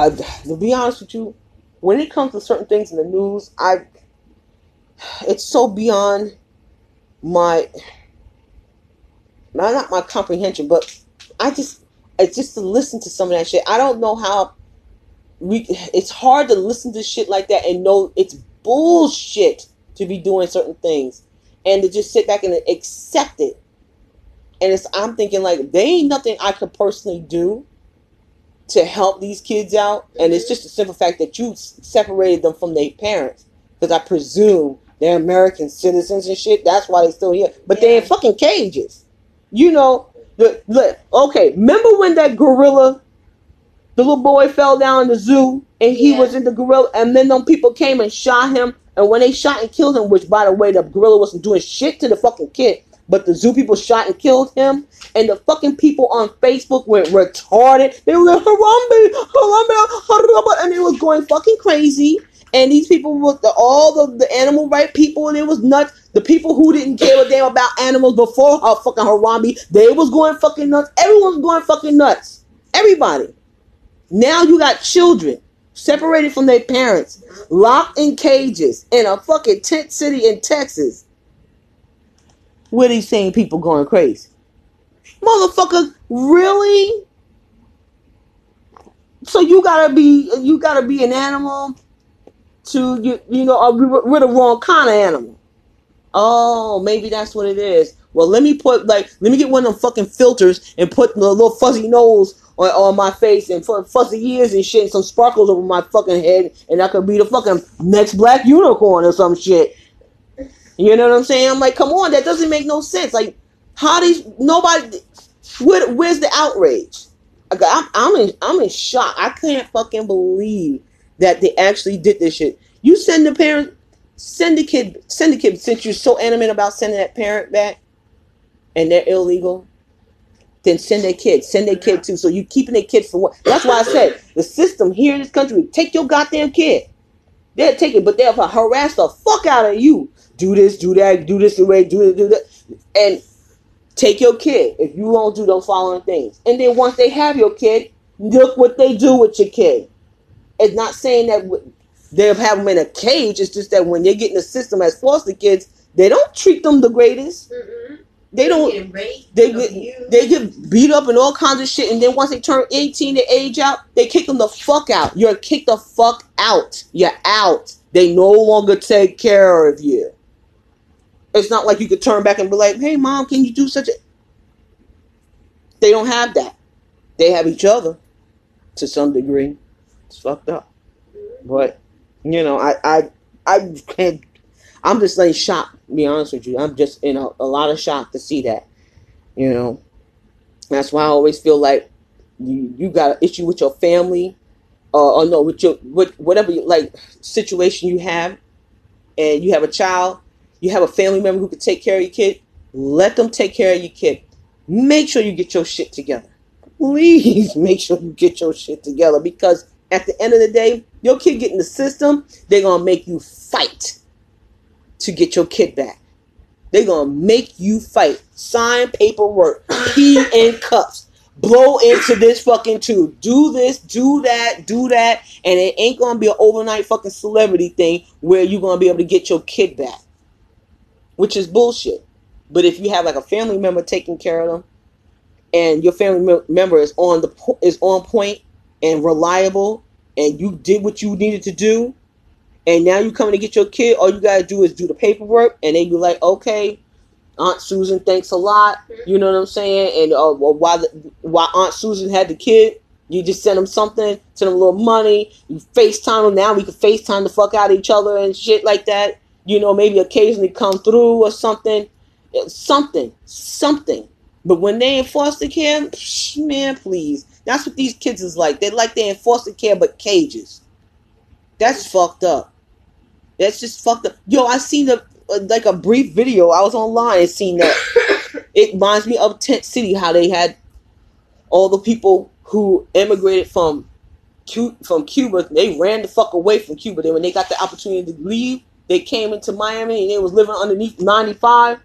I, to be honest with you, when it comes to certain things in the news, I it's so beyond my not my comprehension, but I just it's just to listen to some of that shit. I don't know how we it's hard to listen to shit like that and know it's bullshit to be doing certain things and to just sit back and accept it. And it's I'm thinking like there ain't nothing I could personally do to help these kids out, and it's mm-hmm. just a simple fact that you separated them from their parents because I presume they're American citizens and shit. That's why they're still here, but yeah. they're in fucking cages. You know, the, the okay. Remember when that gorilla, the little boy fell down in the zoo, and he yeah. was in the gorilla, and then them people came and shot him. And when they shot and killed him, which by the way, the gorilla wasn't doing shit to the fucking kid, but the zoo people shot and killed him, and the fucking people on Facebook went retarded. They were like, Harambe, Harambe, Harambe, and they was going fucking crazy. And these people were the, all the, the animal right people, and it was nuts. The people who didn't care a damn about animals before uh, fucking Harambe, they was going fucking nuts. Everyone's going fucking nuts. Everybody. Now you got children separated from their parents, locked in cages in a fucking tent city in Texas where these same people going crazy. Motherfucker, really? So you gotta be you gotta be an animal to you you know uh, we're the wrong kind of animal. Oh, maybe that's what it is. Well, let me put like let me get one of them fucking filters and put the little fuzzy nose on, on my face and fuzzy ears and shit and some sparkles over my fucking head and I could be the fucking next black unicorn or some shit. You know what I'm saying? I'm like, come on, that doesn't make no sense. Like, how these nobody? Where, where's the outrage? I'm, I'm in I'm in shock. I can't fucking believe that they actually did this shit. You send the parent, send the kid, send the kid. Since you're so animate about sending that parent back, and they're illegal, then send their kid. Send their kid too. So you keeping their kid for what? That's why I said the system here in this country take your goddamn kid. They'll take it, but they'll harass the fuck out of you do this, do that, do this the way, do this, do that, and take your kid if you won't do those following things. And then once they have your kid, look what they do with your kid. It's not saying that they'll have them in a cage. It's just that when they get in the system as foster kids, they don't treat them the greatest. Mm-mm. They don't. They get they get beat up and all kinds of shit, and then once they turn eighteen, they age out. They kick them the fuck out. You're kicked the fuck out. You're out. They no longer take care of you. It's not like you could turn back and be like, "Hey, mom, can you do such a?" They don't have that. They have each other, to some degree. It's fucked up, but you know, I I I can't. I'm just like shocked. Be honest with you, I'm just in a, a lot of shock to see that. You know, that's why I always feel like you you got an issue with your family, uh, or no, with your with whatever like situation you have, and you have a child you have a family member who can take care of your kid, let them take care of your kid. Make sure you get your shit together. Please make sure you get your shit together because at the end of the day, your kid get in the system, they're gonna make you fight to get your kid back. They're gonna make you fight. Sign paperwork, pee in cups, blow into this fucking tube. Do this, do that, do that, and it ain't gonna be an overnight fucking celebrity thing where you're gonna be able to get your kid back which is bullshit. But if you have like a family member taking care of them, and your family member is on the is on point and reliable, and you did what you needed to do, and now you coming to get your kid, all you gotta do is do the paperwork, and they be like, okay, Aunt Susan, thanks a lot. You know what I'm saying? And uh, while the, while Aunt Susan had the kid, you just send them something, send them a little money. You FaceTime them. Now we can FaceTime the fuck out of each other and shit like that you know, maybe occasionally come through or something, something, something. But when they in foster care, man, please. That's what these kids is like. They're like they're in foster care, but cages. That's fucked up. That's just fucked up. Yo, I seen the like a brief video. I was online and seen that. it reminds me of Tent City, how they had all the people who immigrated from from Cuba. They ran the fuck away from Cuba. Then when they got the opportunity to leave, they came into Miami and they was living underneath 95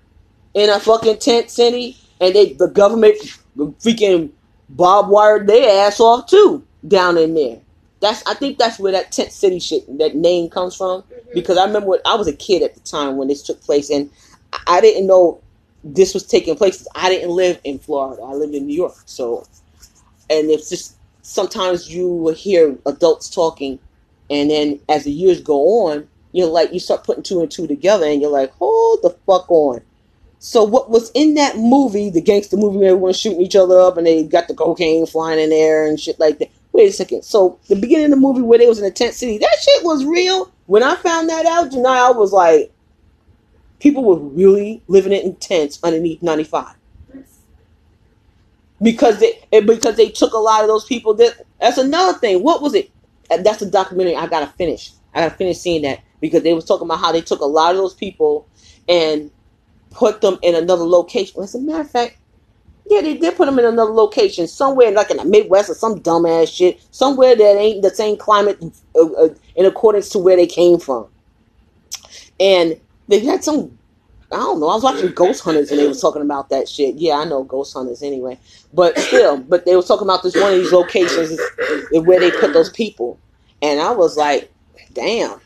in a fucking tent city, and they the government freaking bob wired their ass off too down in there. That's I think that's where that tent city shit that name comes from Mhm. because I remember when I was a kid at the time when this took place and I- didn't know this was taking place. I didn't live in Florida. I lived in New York. So and it's just sometimes you will hear adults talking and then as the years go on, you're like you start putting two and two together and you're like, hold the fuck on. So what was in that movie, the gangster movie where everyone's shooting each other up and they got the cocaine flying in there and shit like that. Wait a second. So the beginning of the movie where they was in a tent city, that shit was real. When I found that out, I was like, people were really living it in tents underneath 95 because they because they took a lot of those people. That that's another thing. What was it? That's a documentary I gotta finish. I gotta finish seeing that because they was talking about how they took a lot of those people and put them in another location. As a matter of fact, yeah, they did put them in another location, somewhere like in the Midwest or some dumbass shit, somewhere that ain't the same climate uh, uh, in accordance to where they came from. And they had some, I don't know. I was watching Ghost Hunters and they was talking about that shit. Yeah, I know Ghost Hunters anyway, but still, but they was talking about this one of these locations where they put those people, and I was like, damn,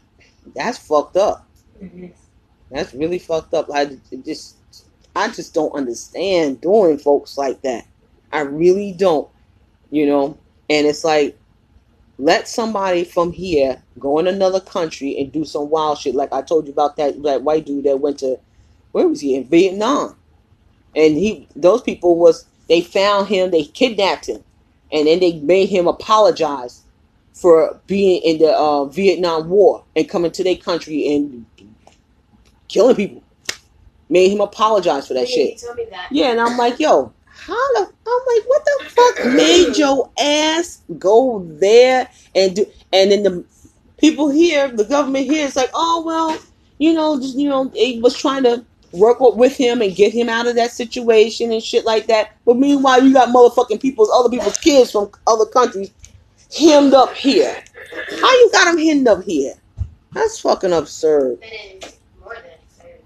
that's fucked up. Mhm. That's really fucked up. I just, I just don't understand doing folks like that. I really don't, you know. And it's like, let somebody from here go in another country and do some wild shit. Like I told you about that that white dude that went to, where was he in Vietnam, and he those people was they found him, they kidnapped him, and then they made him apologize for being in the uh, Vietnam War and coming to their country and killing people. Made him apologize for that Yeah, shit. You told me that. Yeah, and I'm like, yo, how the? I'm like, what the fuck made your ass go there and do? And then the people here, the government here, is like, oh well, you know, just you know, it was trying to work with- with him and get him out of that situation and shit like that. But meanwhile, you got motherfucking people's other people's kids from other countries hemmed up here. How you got them hemmed up here? That's fucking absurd. But it's more than absurd.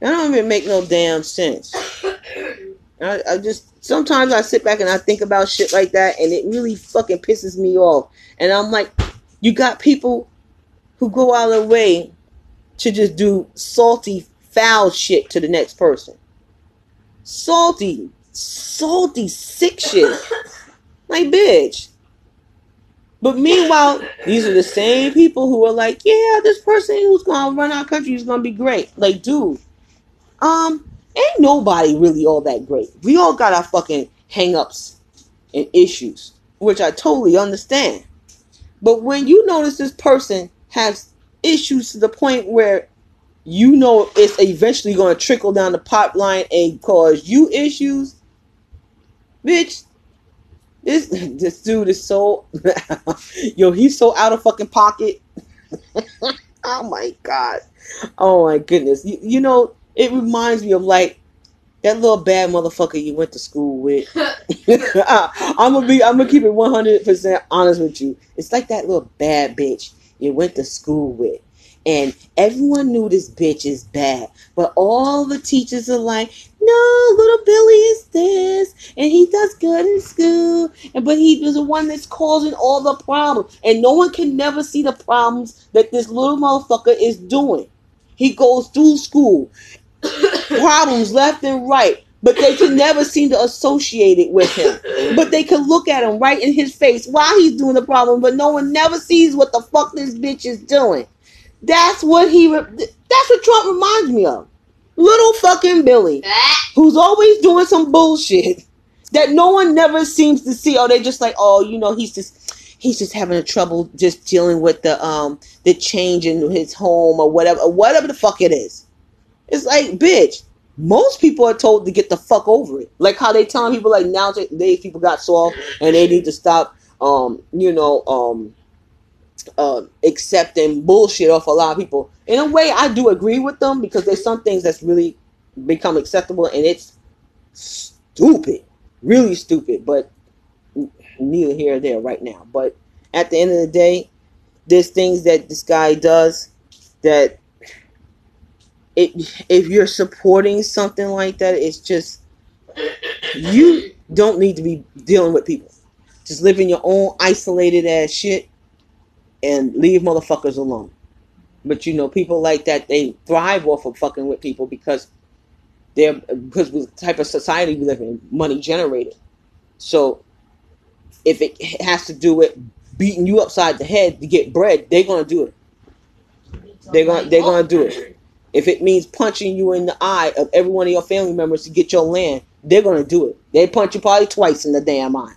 That don't even make no damn sense. I, I just sometimes I sit back and I think about shit like that, and it really fucking pisses me off. And I'm like, you got people who go out of their way to just do salty, foul shit to the next person. Salty, salty, sick shit. Like, bitch. But meanwhile, these are the same people who are like, yeah, this person who's gonna run our country is gonna be great. Like, dude, um, ain't nobody really all that great. We all got our fucking hangups and issues, which I totally understand. But when you notice this person has issues to the point where you know it's eventually going to trickle down the pipeline and cause you issues, bitch. This this dude is so yo, he's so out of fucking pocket. oh my god. Oh my goodness. You, you know, it reminds me of like that little bad motherfucker you went to school with. Uh, I'm gonna be. I'm gonna keep it 100 percent honest with you. It's like that little bad bitch you went to school with, and everyone knew this bitch is bad, but all the teachers are like, "No, little Billy is this, and he does good in school, and but he was the one that's causing all the problems, and no one can never see the problems that this little motherfucker is doing. He goes through school, problems left and right." But they can never seem to associate it with him but they can look at him right in his face while he's doing the problem, but no one never sees what the fuck this bitch is doing. That's what he. Re- that's what Trump reminds me of. Little fucking Billy, who's always doing some bullshit that no one never seems to see. Oh, they just like, oh, you know, he's just he's just having a trouble just dealing with the um the change in his home or whatever, whatever the fuck it is. It's like, bitch. Most people are told to get the fuck over it. Like how they telling people like nowadays people got soft and they need to stop um, you know, um uh accepting bullshit off a lot of people. In a way I do agree with them because there's some things that's really become acceptable and it's stupid. Really stupid, but neither here or there right now. But at the end of the day, there's things that this guy does that it, if you're supporting something like that, it's just you don't need to be dealing with people. Just live in your own isolated ass shit and leave motherfuckers alone. But you know, people like that they thrive off of fucking with people because they're because the type of society we live in, money generated. So if it has to do with beating you upside the head to get bread, they're gonna do it. They're gonna they're gonna do it. If it means punching you in the eye of every one of your family members to get your land, they're gonna do it. They punch you probably twice in the damn eye.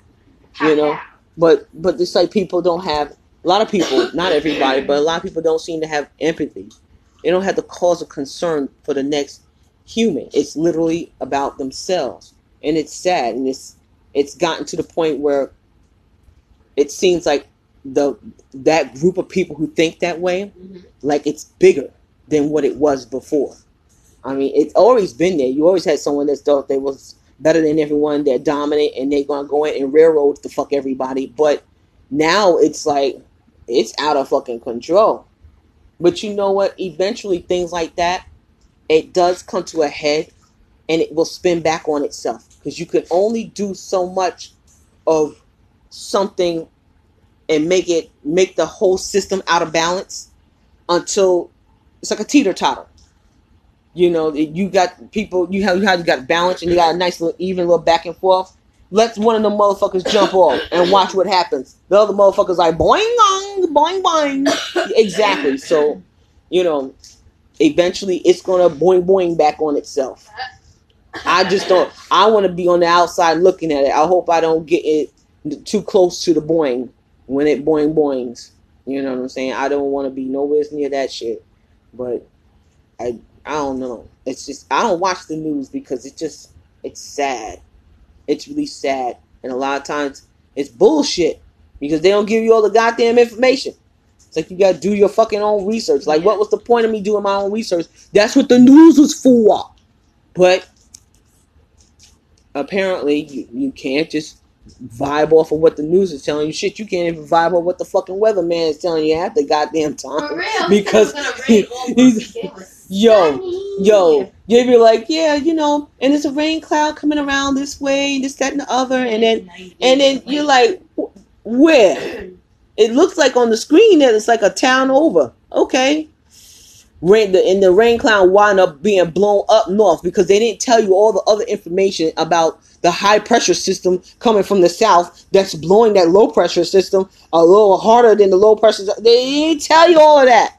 You know? But but it's like people don't have a lot of people, not everybody, but a lot of people don't seem to have empathy. They don't have the cause of concern for the next human. It's literally about themselves. And it's sad and it's it's gotten to the point where it seems like the that group of people who think that way, Mhm. like it's bigger than what it was before. I mean, it's always been there. You always had someone that thought they was better than everyone, they're dominant, and they're gonna go in and railroad the fuck everybody. But now it's like it's out of fucking control. But you know what? Eventually, things like that, it does come to a head, and it will spin back on itself because you can only do so much of something and make it make the whole system out of balance until it's like a teeter totter. You know, you got people you have you have you got balance and you got a nice little even little back and forth. Let one of them motherfuckers jump off and watch what happens. The other motherfuckers like boing boing boing boing. Exactly. So, you know, eventually it's gonna boing boing back on itself. I just don't. I want to be on the outside looking at it. I hope I don't get it too close to the boing when it boing boings. You know what I'm saying? I don't want to be nowhere near that shit. But I I don't know. It's just I don't watch the news because it just it's sad. It's really sad, and a lot of times it's bullshit because they don't give you all the goddamn information. It's like you gotta do your fucking own research. Like, what was the point of me doing my own research? That's what the news was for. But apparently, you, you can't just vibe off of what the news is telling you. Shit, you can't even vibe off what the fucking weatherman is telling you half the goddamn For time. real. Because it was gonna rain all he's-. Yo. Yo, you be like, yeah, you know, and there's a rain cloud coming around this way, this, that, and the other, and then and then you're like, where? It looks like on the screen that it's like a town over. Okay. Rain the and the rain cloud wound up being blown up north because they didn't tell you all the other information about the high pressure system coming from the south that's blowing that low pressure system a little harder than the low pressure. They didn't tell you all of that.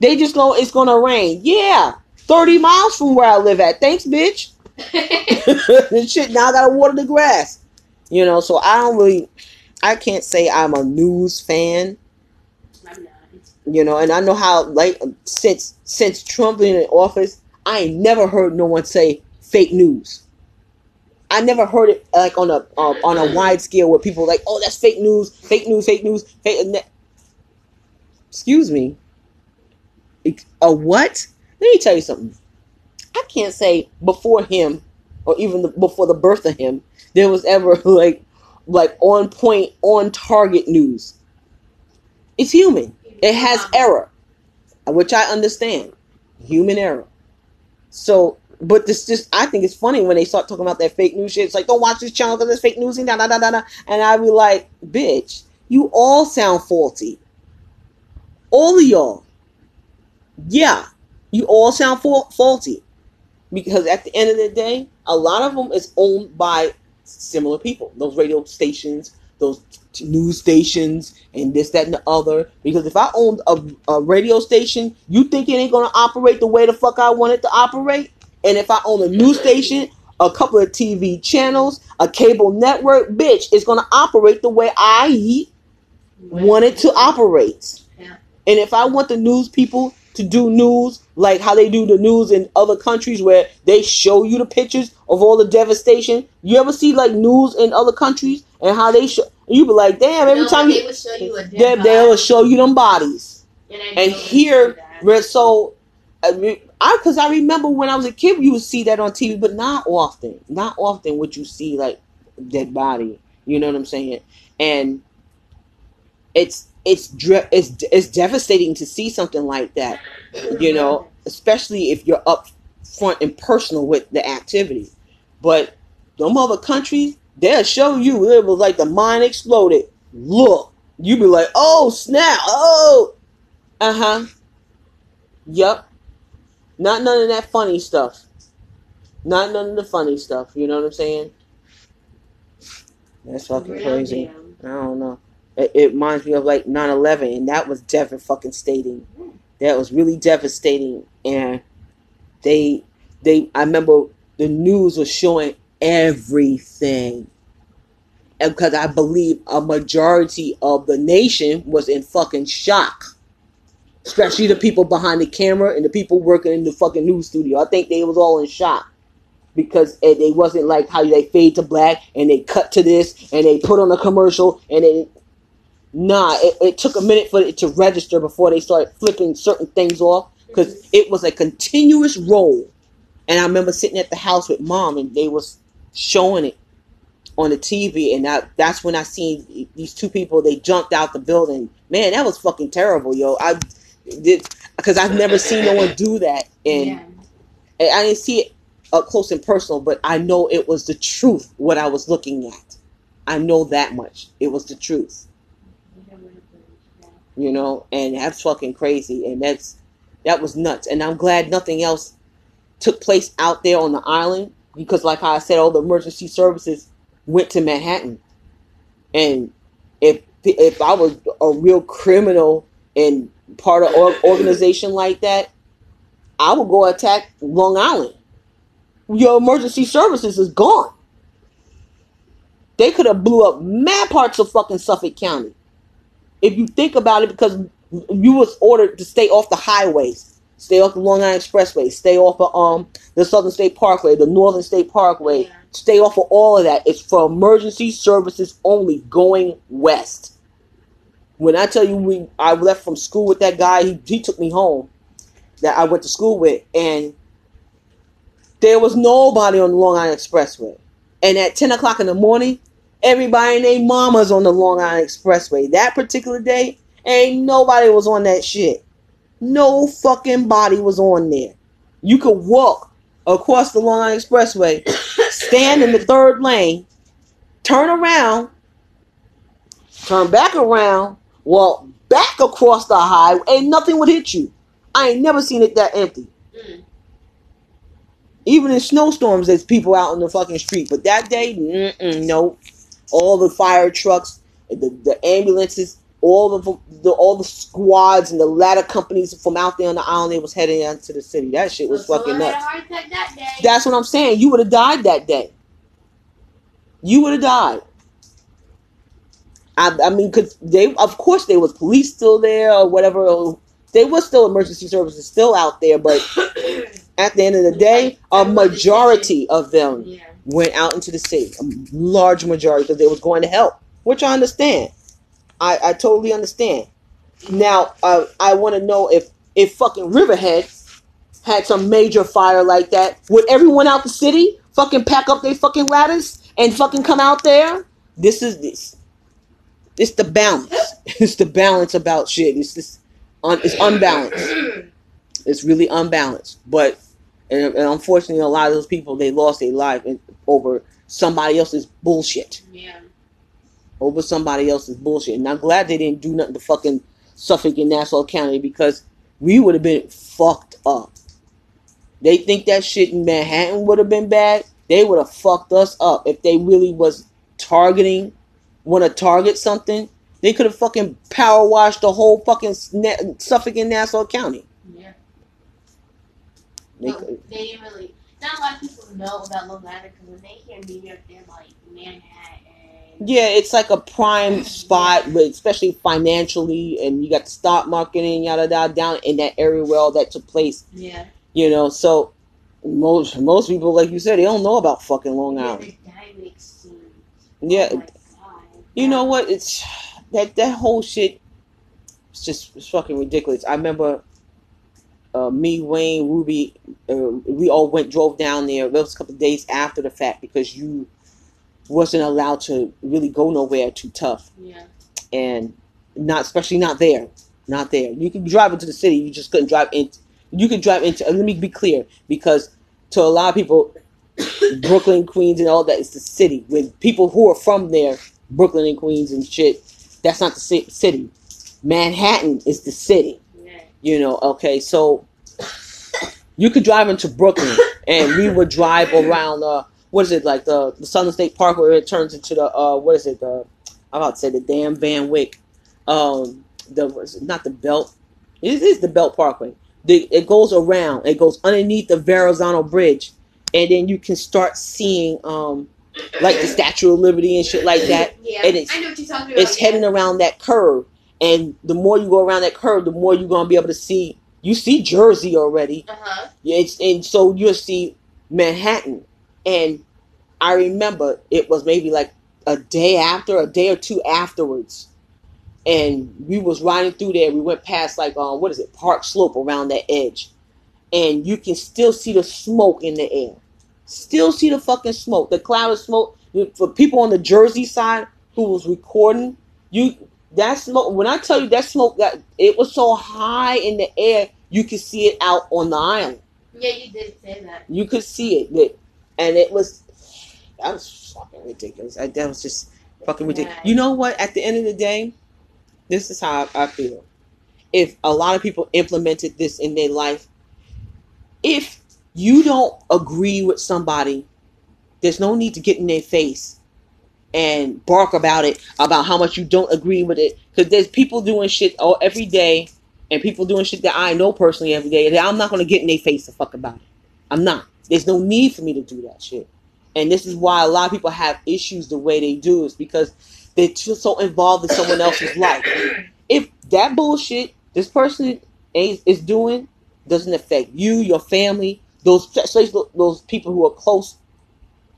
They just know it's gonna rain. Yeah. 30 miles from where I live at. Thanks, bitch. and shit, now I gotta water the grass. You know, so I don't really I can't say I'm a news fan. You know, and I know how like since since Trump been in office, I ain't never heard no one say fake news. I never heard it like on a uh, on a wide scale where people like, oh, that's fake news, fake news, fake news, fake. ne-" Excuse me. A what? Let me tell you something. I can't say before him, or even the, before the birth of him, there was ever like like on point, on target news. It's human. It has error, which I understand. Human error. So, but this just, I think it's funny when they start talking about that fake news shit. It's like, don't watch this channel because it's fake news and da da da da da. And I be like, bitch, you all sound faulty. All of y'all. Yeah, you all sound fa- faulty. Because at the end of the day, a lot of them is owned by similar people. Those radio stations, those t- news stations, and this, that, and the other. Because if I owned a, a radio station, you think it ain't gonna operate the way the fuck I want it to operate? And if I own a news station, a couple of TV channels, a cable network, bitch, it's gonna operate the way I want it to operate. Yeah. And if I want the news people to do news like how they do the news in other countries where they show you the pictures of all the devastation, you ever see like news in other countries and how they show? You be like, damn! Every No, time they you, show you a they they'll show you them bodies. and, And here, so, I mean, I because I remember when I was a kid, you would see that on TV, but not often. Not often would you see like dead body. You know what I'm saying? And it's it's it's it's devastating to see something like that. You know, especially if you're up front and personal with the activity. But them other countries, they'll show you it was like the mine exploded. Look, you be like, oh snap, oh, uh huh, yep. Not none of that funny stuff. Not none of the funny stuff. You know what I'm saying? That's fucking Real crazy. damn. I don't know. It, it reminds me of like 9/11, and that was devastating. Fucking stating. That was really devastating, and they they. I remember the news was showing everything, and because I believe a majority of the nation was in fucking shock, especially the people behind the camera and the people working in the fucking news studio. I think they was all in shock. Because it, it wasn't like how they fade to black and they cut to this and they put on a commercial and it nah it, it took a minute for it to register before they started flipping certain things off. Because it was a continuous roll. And i remember sitting at the house with mom and they was showing it on the tv and I, that's when i seen these two people they jumped out the building man that was fucking terrible yo i did because i've never seen no one do that and yeah. and I didn't see it up close and personal, but I know it was the truth what I was looking at. I know that much. It was the truth, you know, and that's fucking crazy. And that's that was nuts. And I'm glad nothing else took place out there on the island because, like I said, all the emergency services went to Manhattan. And if if I was a real criminal and part of an organization like that, I would go attack Long Island your emergency services is gone. They could have blew up mad parts of fucking Suffolk County. If you think about it, because you was ordered to stay off the highways, stay off the Long Island Expressway, stay off of um the Southern State Parkway, the Northern State Parkway, Yeah. stay off of all of that. It's for emergency services only going west. When I tell you we I left from school with that guy, he, he took me home that I went to school with and there was nobody on the Long Island Expressway. And at 10 o'clock in the morning, everybody and their mamas on the Long Island Expressway. That particular day, ain't nobody was on that shit. No fucking body was on there. You could walk across the Long Island Expressway, stand in the third lane, turn around, turn back around, walk back across the highway, and nothing would hit you. I ain't never seen it that empty. Mm. Even in snowstorms, there's people out on the fucking street. But that day, no. All the fire trucks, the, the ambulances, all the, the all the squads and the ladder companies from out there on the island, they was heading out to the city. That shit was So fucking nuts. a heart attack that. That's what I'm saying. You would have died that day. You would have died. I, I mean, cause they, of course, there was police still there or whatever. They was still emergency services still out there, but at the end of the day, a majority of them yeah. went out into the city. A large majority because they was going to help, which I understand. I, I totally understand. Now, uh, I want to know if if fucking Riverhead had some major fire like that, would everyone out the city fucking pack up their fucking ladders and fucking come out there? This is this. It's the balance. It's the balance about shit. It's just Un, it's unbalanced. It's really unbalanced. But and, and unfortunately, a lot of those people they lost their life in, over somebody else's bullshit. yeah. Over somebody else's bullshit. And I'm glad they didn't do nothing to fucking Suffolk and Nassau County because we would have been fucked up. They think that shit in Manhattan would have been bad. They would have fucked us up if they really was targeting, want to target something. They could have fucking power washed the whole fucking Suffolk and Nassau County. Yeah. They But could, they didn't really. Not a lot of people know about Long Island because when they hear New York, they're like Manhattan. Yeah, it's like a prime spot, but especially financially, and you got the stock market and yada yada down in that area where all that took place. Yeah. You know, so most most people, like you said, they don't know about fucking Long Island. Yeah, Oh you know what? It's that that whole shit. It's just it's fucking ridiculous. I remember uh, me, Wayne, Ruby, uh, we all went drove down there. It was a couple of days after the fact because you wasn't allowed to really go nowhere too tough. Yeah. and not especially not there, not there. You could drive into the city, you just couldn't drive in. You could drive into. Let me be clear, because to a lot of people, Brooklyn, Queens, and all that is the city. With people who are from there, Brooklyn and Queens and shit, That's not the city. Manhattan is the city. Yeah. You know, okay, so you could drive into Brooklyn and we would drive around uh what is it like the the Southern State Park where it turns into the uh what is it the I'm about to say the damn Van Wyck um the what is it, not the belt it is the Belt Parkway the it goes around it goes underneath the Verrazano Bridge and then you can start seeing um like the Statue of Liberty and shit like that Yeah. And it's- I know what you're talking about. it's heading around that curve and the more you go around that curve the more you're gonna be able to see you see Jersey already Uh huh. yeah, it's and so you'll see Manhattan, and I remember it was maybe like a day after, a day or two afterwards, and we was riding through there. We went past like um, what is it, Park Slope around that edge, and you can still see the smoke in the air. Still see the fucking smoke, the cloud of smoke. For people on the Jersey side who was recording, you that smoke. When I tell you that smoke, that it was so high in the air, you could see it out on the island. Yeah, you did say that. You could see it, that- and it was that was fucking ridiculous. I, that was just fucking ridiculous. You know what? At the end of the day, this is how I, feel. If a lot of people implemented this in their life, if you don't agree with somebody, there's no need to get in their face and bark about it about how much you don't agree with it because there's people doing shit all every day and people doing shit that I know personally every day that I'm not going to get in their face to fuck about it. I'm not. There's no need for me to do that shit. And this is why a lot of people have issues the way they do is because they're so involved in someone else's life. If that bullshit this person is, doing doesn't affect you, your family, those those people who are close,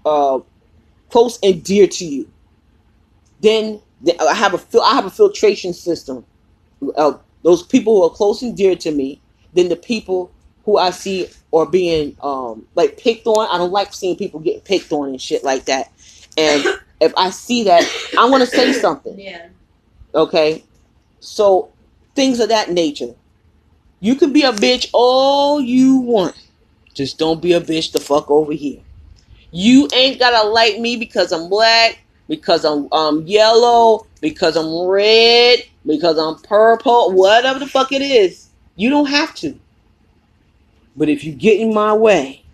uh, close and dear to you, then I have a I have a filtration system. Uh, those people who are close and dear to me, then the people who I see are being um like picked on. I don't like seeing people getting picked on and shit like that. And if I see that, I want to say something. Yeah. Okay, so things of that nature. You can be a bitch all you want, just don't be a bitch the fuck over here. You ain't gotta like me because I'm black, because I'm um yellow, because I'm red, because I'm purple, whatever the fuck it is. You don't have to. But if you get in my way,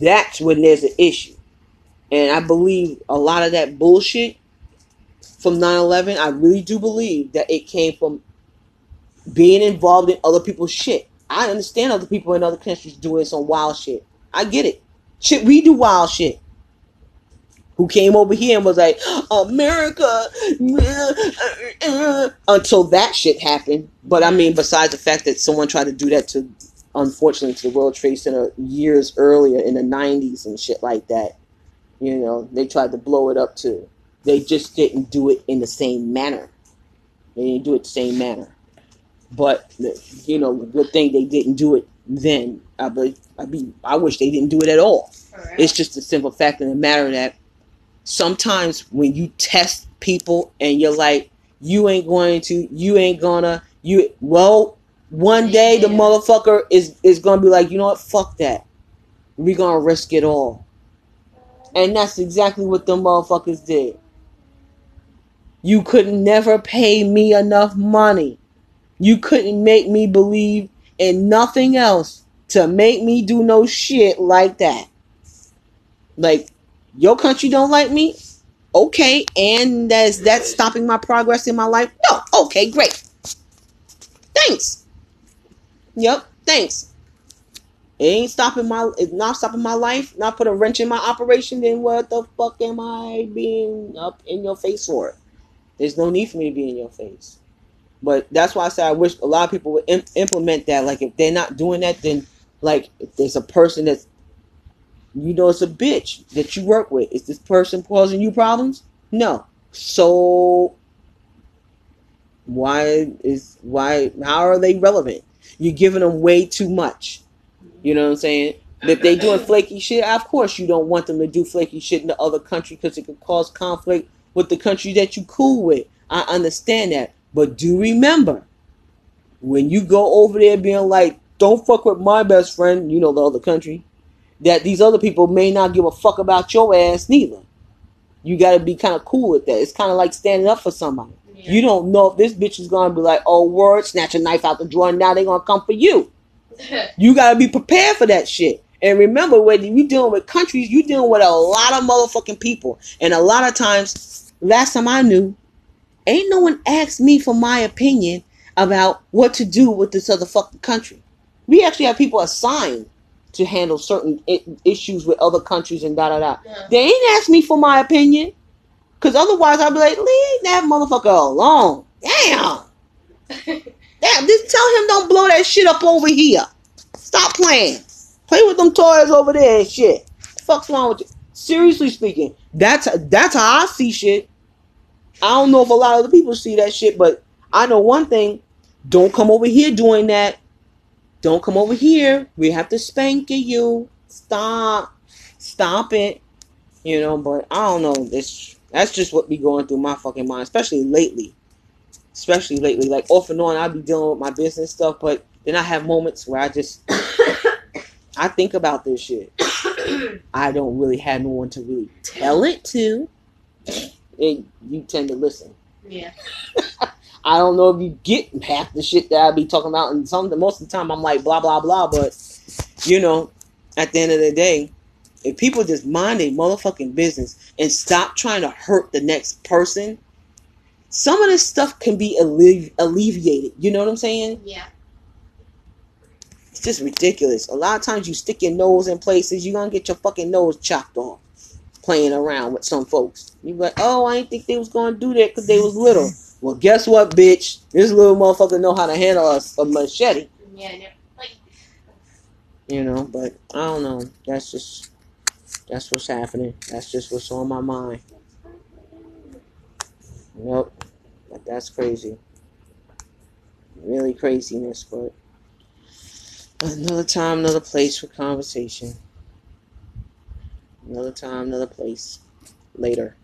that's when there's an issue. And I believe a lot of that bullshit from 9-11, I really do believe that it came from being involved in other people's shit. I understand other people in other countries doing some wild shit. I get it. Shit, we do wild shit. Who came over here and was like, America, uh, uh, uh, until that shit happened. But I mean, besides the fact that someone tried to do that to, unfortunately, to the World Trade Center years earlier in the 90s and shit like that, you know, they tried to blow it up too. They just didn't do it in the same manner. They didn't do it the same manner. But you know, the good thing they didn't do it then. I be, I be, I wish they didn't do it at all. Correct. It's just a simple fact of the matter that sometimes when you test people and you're like, you ain't going to, you ain't gonna, you well, one day the motherfucker is is gonna be like, you know what, fuck that. We gonna risk it all. And that's exactly what the motherfuckers did. You could never pay me enough money. You couldn't make me believe in nothing else to make me do no shit like that. Like, your country don't like me? Okay, and that's that's stopping my progress in my life? No, okay, great. Thanks. Yep, thanks. It ain't stopping my it's not stopping my life, not put a wrench in my operation, then what the fuck am I being up in your face for? There's no need for me to be in your face. But that's why I say I wish a lot of people would im- implement that. Like if they're not doing that, then like if there's a person that's you know it's a bitch that you work with. Is this person causing you problems? No. So why is why how are they relevant? You're giving them way too much. You know what I'm saying? If they doing flaky shit, of course you don't want them to do flaky shit in the other country because it could cause conflict with the country that you cool with. I understand that. But do remember, when you go over there being like, don't fuck with my best friend, you know the other country, that these other people may not give a fuck about your ass neither. You gotta be kind of cool with that. It's kind of like standing up for somebody. Yeah. You don't know if this bitch is gonna be like, oh word, snatch a knife out the drawer, now they gonna come for you. You gotta be prepared for that shit. And remember, when you dealing with countries, you're dealing with a lot of motherfucking people, and a lot of times, last time I knew, ain't no one asked me for my opinion about what to do with this other fucking country. We actually have people assigned to handle certain I- issues with other countries and da da da. Yeah. They ain't asked me for my opinion. Cause otherwise I'd be like, leave that motherfucker alone. Damn. Damn, just tell him don't blow that shit up over here. Stop playing. Play with them toys over there and shit. Fuck's wrong with you? Seriously speaking, that's that's how I see shit. I don't know if a lot of the people see that shit, but I know one thing. Don't come over here doing that. Don't come over here. We have to spank you. Stop. Stop it. You know, but I don't know. This that's just what be going through my fucking mind, especially lately. Especially lately. Like off and on, I'll be dealing with my business stuff, but then I have moments where I just I think about this shit. I don't really have no one to really tell it to. And you tend to listen. yeah. I don't know if you get half the shit that I be talking about, and some most of the time I'm like blah blah blah. But you know, at the end of the day, if people just mind their motherfucking business and stop trying to hurt the next person, some of this stuff can be allevi- alleviated. You know what I'm saying? Yeah. It's just ridiculous. A lot of times you stick your nose in places, you're gonna get your fucking nose chopped off playing around with some folks. You like, oh, I didn't think they was gonna do that because they was little. Well, guess what, bitch? This little motherfucker know how to handle a, a machete. Yeah. Like, You know, but I don't know. That's just that's what's happening. That's just what's on my mind. Nope. But that's crazy. Really craziness, but another time, another place for conversation. Another time, another place. Later.